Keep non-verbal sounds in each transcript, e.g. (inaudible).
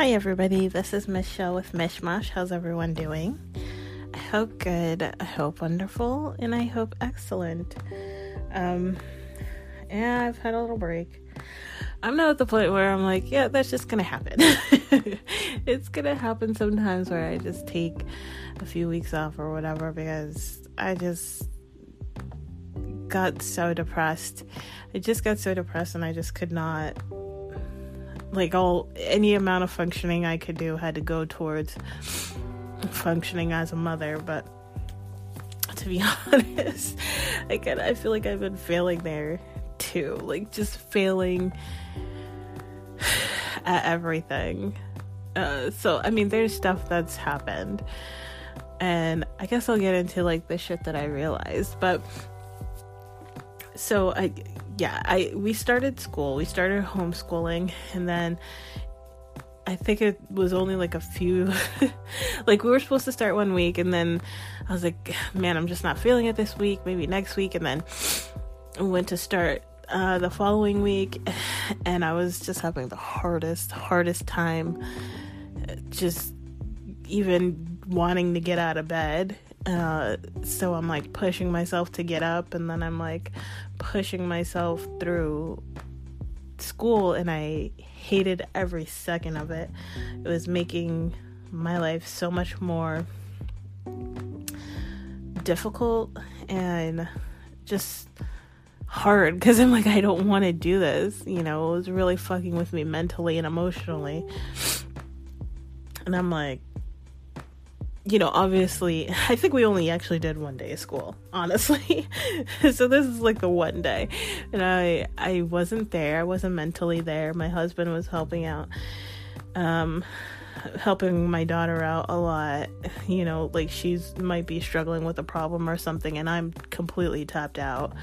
Hi, everybody. This is Michelle with Mishmash. How's everyone doing? I hope good. I hope wonderful, and I hope excellent. Um, yeah, I've had a little break. I'm not at the point where I'm like, yeah, that's just gonna happen. (laughs) it's gonna happen sometimes where I just take a few weeks off or whatever because I just got so depressed. I just got so depressed and I just could not like all any amount of functioning I could do had to go towards functioning as a mother, but to be (laughs) honest, I get I feel like I've been failing there too. Like just failing (sighs) at everything. Uh, so I mean there's stuff that's happened. And I guess I'll get into like the shit that I realized, but so I yeah, I we started school. We started homeschooling and then I think it was only like a few (laughs) like we were supposed to start one week and then I was like, man, I'm just not feeling it this week, maybe next week and then went to start uh, the following week and I was just having the hardest hardest time just even wanting to get out of bed uh, so I'm like pushing myself to get up, and then I'm like pushing myself through school, and I hated every second of it. It was making my life so much more difficult and just hard because I'm like, I don't want to do this. You know, it was really fucking with me mentally and emotionally. And I'm like, you know, obviously, (laughs) I think we only actually did one day of school, honestly. (laughs) so this is like the one day, and I I wasn't there. I wasn't mentally there. My husband was helping out, um, helping my daughter out a lot. You know, like she's might be struggling with a problem or something, and I'm completely tapped out,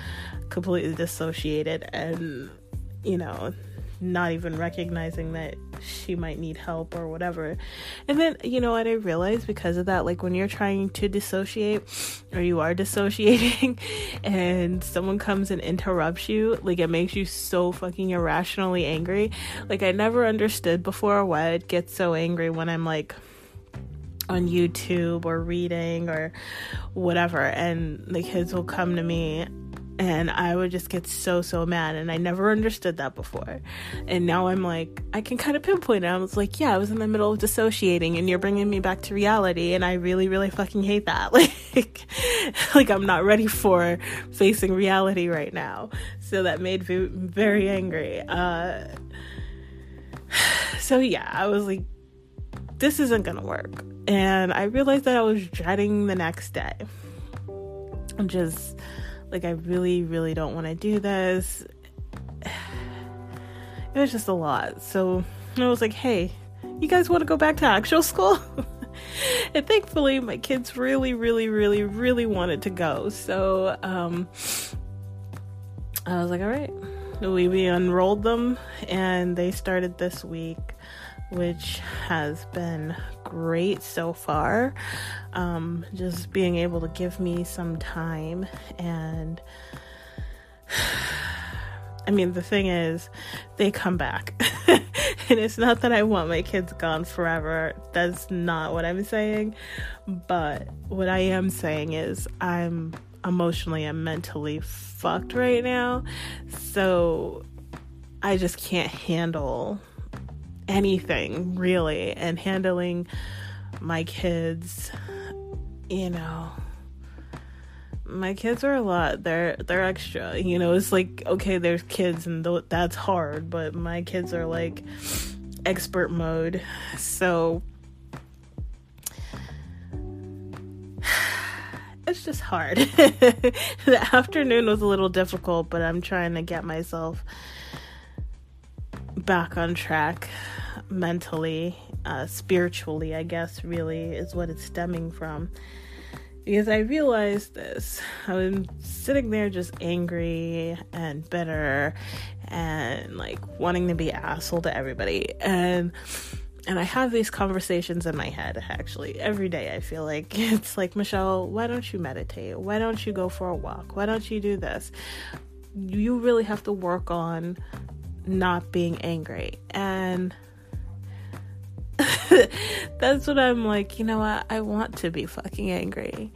completely dissociated, and you know, not even recognizing that she might need help or whatever. And then, you know what I realized because of that, like when you're trying to dissociate or you are (laughs) dissociating and someone comes and interrupts you, like it makes you so fucking irrationally angry. Like I never understood before why I'd get so angry when I'm like on YouTube or reading or whatever and the kids will come to me and I would just get so so mad and I never understood that before. And now I'm like I can kind of pinpoint it. I was like, yeah, I was in the middle of dissociating and you're bringing me back to reality and I really really fucking hate that. (laughs) Like like I'm not ready for facing reality right now. So that made me very angry. Uh (sighs) so yeah, I was like this isn't going to work. And I realized that I was dreading the next day. I'm just like, I really, really don't want to do this. (sighs) It was just a lot. So I was like, hey, you guys want to go back to actual school? (laughs) and thankfully, my kids really, really, really, really wanted to go. So um, I was like, all right. We, we enrolled them and they started this week which has been great so far. Um, just being able to give me some time and. (sighs) I mean, the thing is, they come back. (laughs) and it's not that I want my kids gone forever. That's not what I'm saying. But what I am saying is, I'm emotionally and mentally fucked right now. So I just can't handle anything really and handling my kids you know. My kids are a lot. They're they're extra you know. It's like okay there's kids and th- that's hard but my kids are like expert mode. So (sighs) it's just hard. (laughs) The afternoon was a little difficult but i'm trying to get myself back on track mentally, uh, spiritually, I guess, really is what it's stemming from. Because I realized this. I was sitting there just angry and bitter and like wanting to be asshole to everybody. And and I have these conversations in my head actually every day. I feel like (laughs) it's like, Michelle, why don't you meditate? Why don't you go for a walk? Why don't you do this? You really have to work on not being angry. And (laughs) that's what I'm like, you know what? I want to be fucking angry.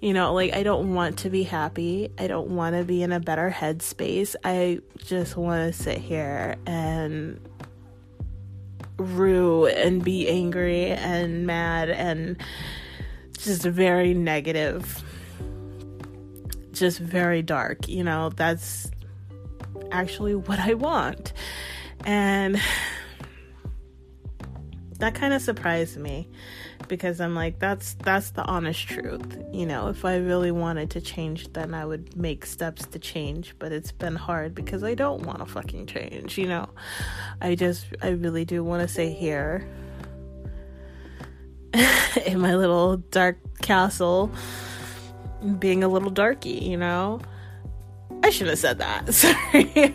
You know, like I don't want to be happy. I don't want to be in a better headspace. I just want to sit here and rue and be angry and mad and just very negative. Just very dark, you know, that's actually what I want. And that kind of surprised me because I'm like that's that's the honest truth. You know, if I really wanted to change then I would make steps to change, but it's been hard because I don't want to fucking change, you know. I just I really do want to stay here (laughs) in my little dark castle being a little darky, you know. I should have said that. (laughs) Sorry.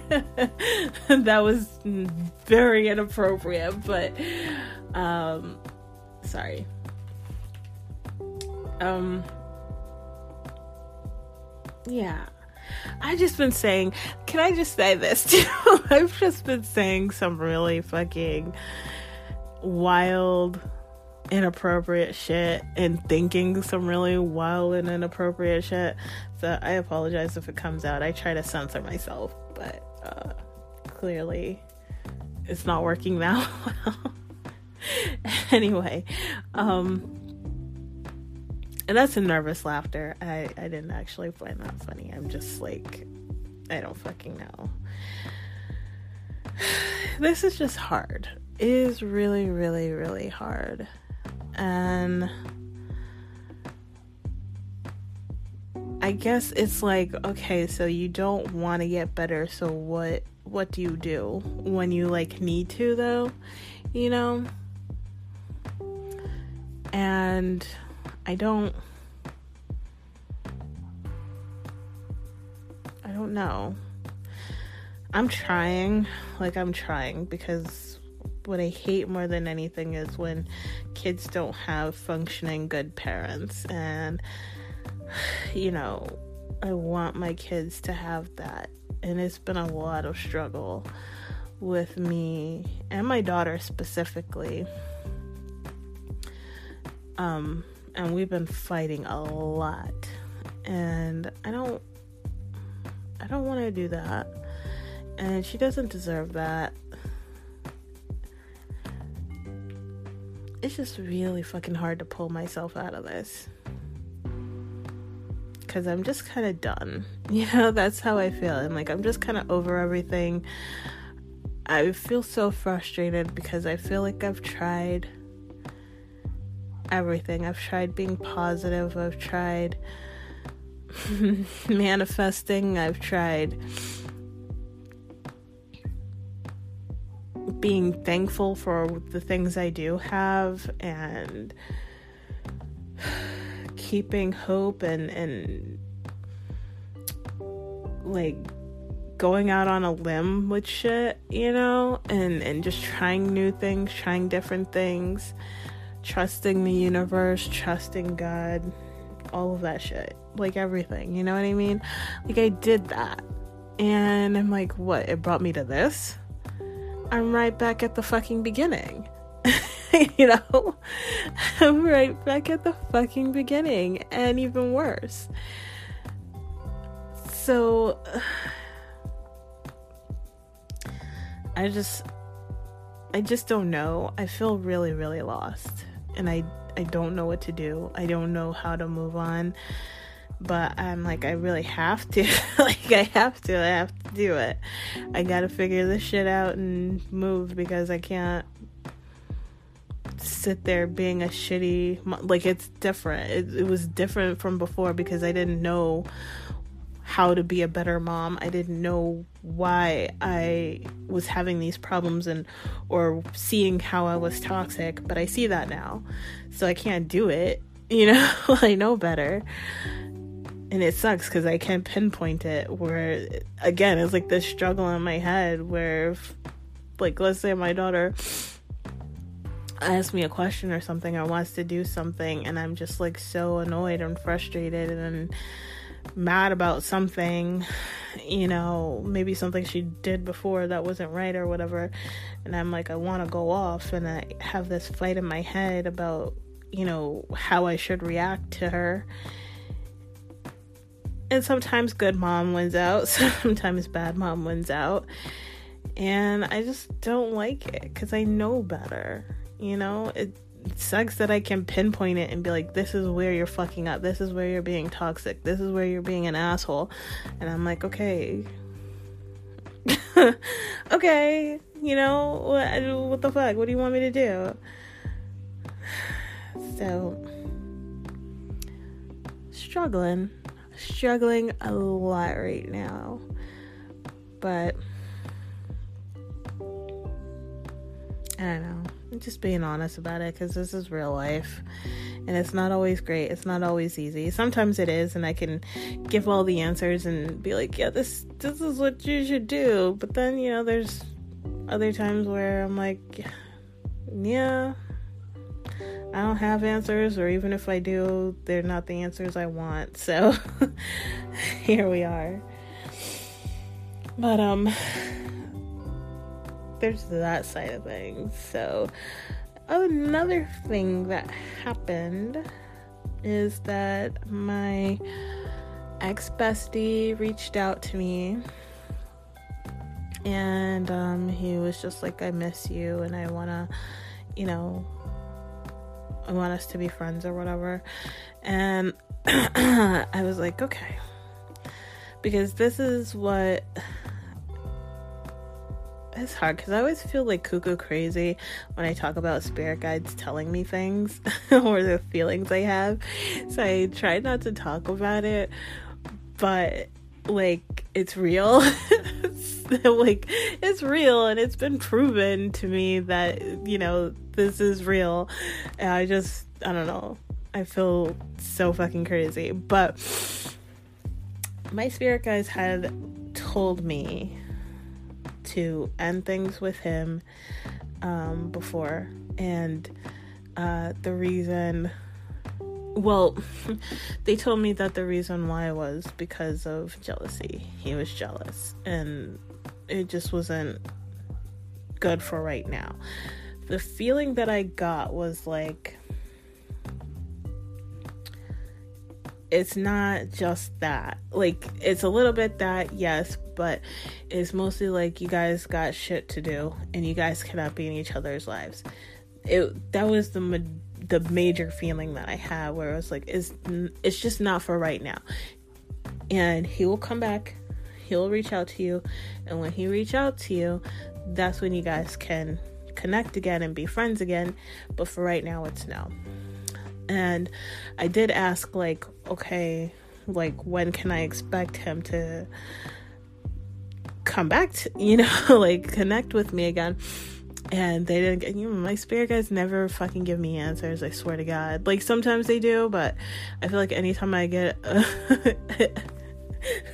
that was very inappropriate, but um sorry. Um yeah. I've just been saying, can I just say this (laughs) too? I've just been saying some really fucking wild inappropriate shit and thinking some really wild and inappropriate shit. So I apologize if it comes out. I try to censor myself, but uh, clearly it's not working that (laughs) well. anyway, um, and that's a nervous laughter. I, I didn't actually find that funny. I'm just like, I don't fucking know. (sighs) This is just hard. It is really, really, really hard and I guess it's like okay, so you don't want to get better, so what what do you do when you like need to though? You know? And I don't I don't know. I'm trying, like I'm trying because what I hate more than anything is when kids don't have functioning good parents and you know, I want my kids to have that. And it's been a lot of struggle with me and my daughter specifically. Um and we've been fighting a lot. And I don't I don't want to do that. And she doesn't deserve that. It's just really fucking hard to pull myself out of this. Cause I'm just kind of done. (laughs) You know, that's how I feel. I'm like, I'm just kind of over everything. I feel so frustrated because I feel like I've tried everything. I've tried being positive. I've tried (laughs) manifesting. I've tried being thankful for the things I do have and keeping hope and and like going out on a limb with shit, you know, and and just trying new things, trying different things, trusting the universe, trusting God, all of that shit. Like everything, you know what I mean? Like I did that. And I'm like, what? It brought me to this? I'm right back at the fucking beginning. (laughs) you know? I'm right back at the fucking beginning and even worse. So (sighs) I just I just don't know. I feel really really lost and I I don't know what to do. I don't know how to move on but I'm like, I really have to. (laughs) like, I have to. I have to do it. I gotta figure this shit out and move because I can't sit there being a shitty. Like, it's different. It, it was different from before because I didn't know how to be a better mom. I didn't know why I was having these problems and or seeing how I was toxic, but I see that now. So I can't do it. (laughs) You know, I know better and it sucks because I can't pinpoint it. Where again, it's like this struggle in my head where, if, like, let's say my daughter asks me a question or something or wants to do something, and I'm just like so annoyed and frustrated and mad about something, you know, maybe something she did before that wasn't right or whatever. And I'm like, I want to go off. And I have this fight in my head about, you know, how I should react to her. And sometimes good mom wins out, (laughs) sometimes bad mom wins out. And I just don't like it because I know better. You know, it sucks that I can pinpoint it and be like, this is where you're fucking up. This is where you're being toxic. This is where you're being an asshole. And I'm like, okay. (laughs) okay. You know, what, what the fuck? What do you want me to do? (sighs) So, struggling. Struggling a lot right now. But, I don't know. I'm just being honest about it because this is real life and it's not always great. It's not always easy. Sometimes it is and i can give all the answers and be like yeah this this is what you should do. But then you know there's other times where i'm like yeah i don't have answers or even if i do they're not the answers i want so (laughs) here we are but um there's that side of things. So, another thing that happened is that my ex bestie reached out to me and um, he was just like, I miss you and I want to, you know, want us to be friends or whatever. And (clears throat) I was like, okay. Because this is what it's hard because I always feel like cuckoo crazy when I talk about spirit guides telling me things (laughs) or the feelings I have. So I try not to talk about it, but like it's real. (laughs) like it's real and it's been proven to me that you know this is real. And I just I don't know. I feel so fucking crazy. But my spirit guides had told me to end things with him um, before. And uh, the reason, well, (laughs) they told me that the reason why was because of jealousy. He was jealous. And it just wasn't good for right now. The feeling that I got was like, it's not just that. Like, it's a little bit that, yes, but it's mostly like you guys got shit to do and you guys cannot be in each other's lives. It that was the the major feeling that I had where it was like, it's, it's just not for right now. And he will come back, he'll reach out to you, and when he reach out to you, that's when you guys can connect again and be friends again. But for right now, it's no. And I did ask, like, okay, like, when can I expect him to come back to, you know, (laughs) like, connect with me again? And they didn't get, you know, my spirit guides never fucking give me answers, I swear to God. Like, sometimes they do, but I feel like anytime I get. (laughs)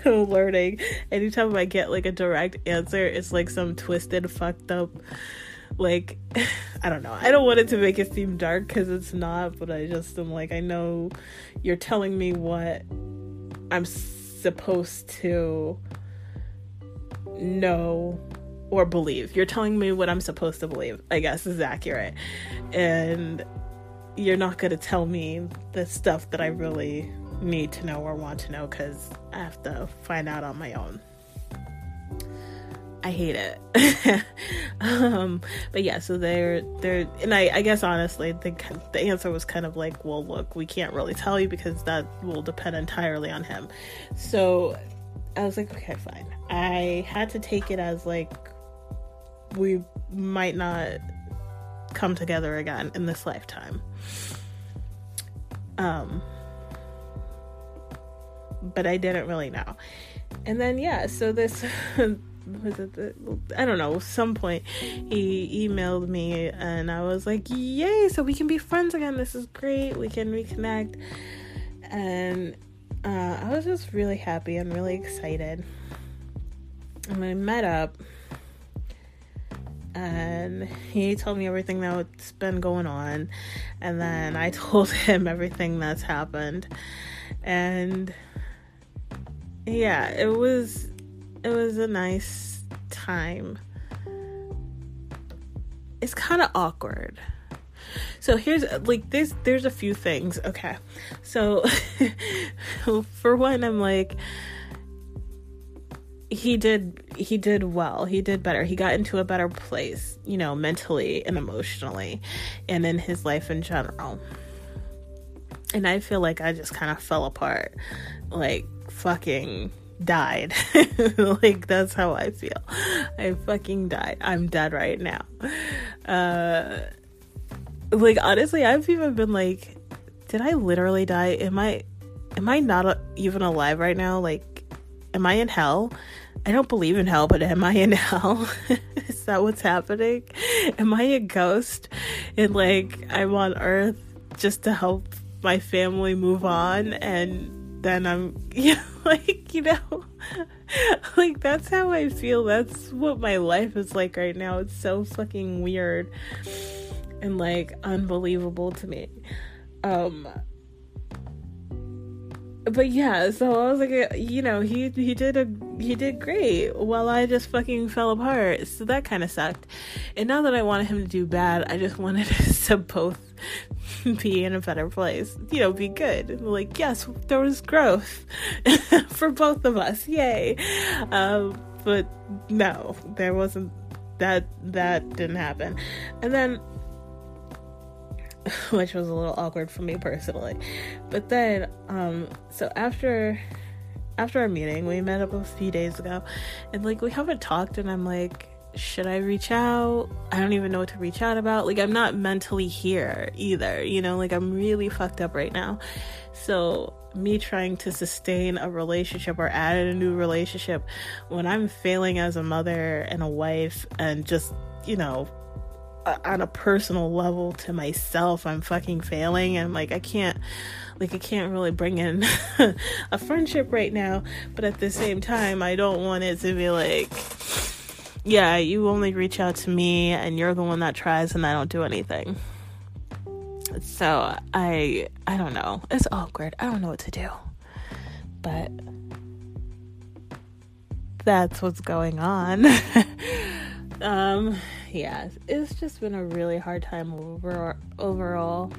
learning anytime i get like a direct answer it's like some twisted fucked up like (laughs) i don't know i don't want it to make it seem dark because it's not but i just am like i know you're telling me what i'm supposed to know or believe you're telling me what i'm supposed to believe i guess is accurate and you're not going to tell me the stuff that i really need to know or want to know because i have to find out on my own I hate it. (laughs) um, but yeah, so they're they're and I, I guess honestly the the answer was kind of like, well, look, we can't really tell you because that will depend entirely on him. So I was like, okay, fine. I had to take it as like we might not come together again in this lifetime. Um, but I didn't really know. And then yeah, so this (laughs) was it the, I don't know, some point he emailed me and I was like, Yay, so we can be friends again. This is great. We can reconnect. And uh, I was just really happy and really excited. And we met up and he told me everything that's been going on and then I (laughs) told him everything that's happened and yeah, it was it was a nice time. It's kind of awkward. So here's like this there's a few things. Okay. So (laughs) for one I'm like he did he did well. He did better. He got into a better place, you know, mentally and emotionally and in his life in general. And I feel like I just kind of fell apart. Like fucking died. (laughs) like that's how I feel. I fucking died. I'm dead right now. Uh like honestly, I've even been like did I literally die? Am I am I not even alive right now? Like am I in hell? I don't believe in hell, but am I in (laughs) hell? Is that what's happening? Am I a ghost? And like I'm on earth just to help my family move on and then I'm (laughs) you know, like, you know, (laughs) like that's how I feel. That's what my life is like right now. It's so fucking weird and like unbelievable to me. Um but yeah, so I was like, you know, he he did a he did great while I just fucking fell apart. So that kind of sucked. And now that I wanted him to do bad, I just (laughs) wanted us to both (laughs) be in a better place. You know, be good. Like, yes, there was growth (laughs) for both of us. Yay. Um, but no, there wasn't that that didn't happen. And then (sighs) which was a little awkward for me personally. But then, um, so after after our meeting, we met up a few days ago, and like we haven't talked, and I'm like, should I reach out? I don't even know what to reach out about. Like I'm not mentally here either, you know, like I'm really fucked up right now. So me trying to sustain a relationship or add a new relationship when I'm failing as a mother and a wife and just, you know, on a personal level to myself i'm fucking failing. And like i can't like i can't really bring in (laughs) a friendship right now. But at the same time i don't want it to be like yeah you only reach out to me and you're the one that tries and i don't do anything. So i i don't know. It's awkward. I don't know what to do. But that's what's going on. (laughs) Um yeah, it's just been a really hard time over overall,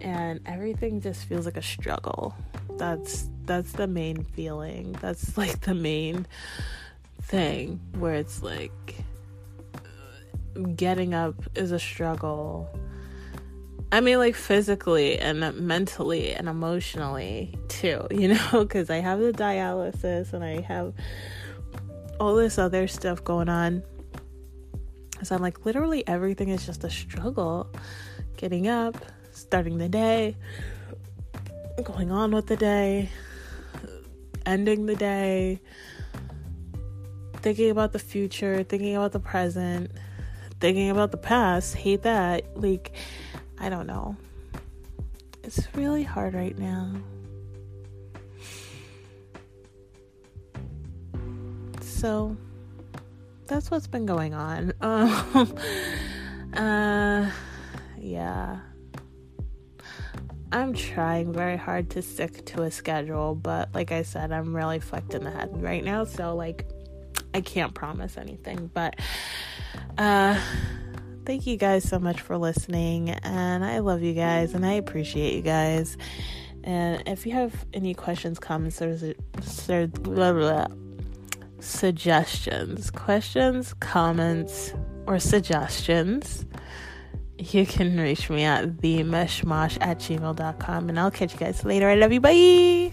and everything just feels like a struggle. That's that's the main feeling. That's (laughs) like the main thing where it's like getting up is a struggle. I mean, like physically and mentally and emotionally too, (laughs) you know, because I have the dialysis and I have all this other stuff going on. So I'm like, literally everything is just a struggle. Getting up, starting the day, going on with the day, ending the day, thinking about the future, thinking about the present, thinking about the past. Hate that. Like, I don't know. It's really hard right now. So, that's what's been going on. (laughs) Um, uh, yeah. I'm trying very hard to stick to a schedule, but like I said, I'm really fucked in the head right now, so like I can't promise anything. But uh thank you guys so much for listening and I love you guys and I appreciate you guys. And if you have any questions, comments, or, or blah, blah, suggestions, questions, comments, or suggestions, you can reach me at the mishmash at gmail.com and I'll catch you guys later. I love you. Bye.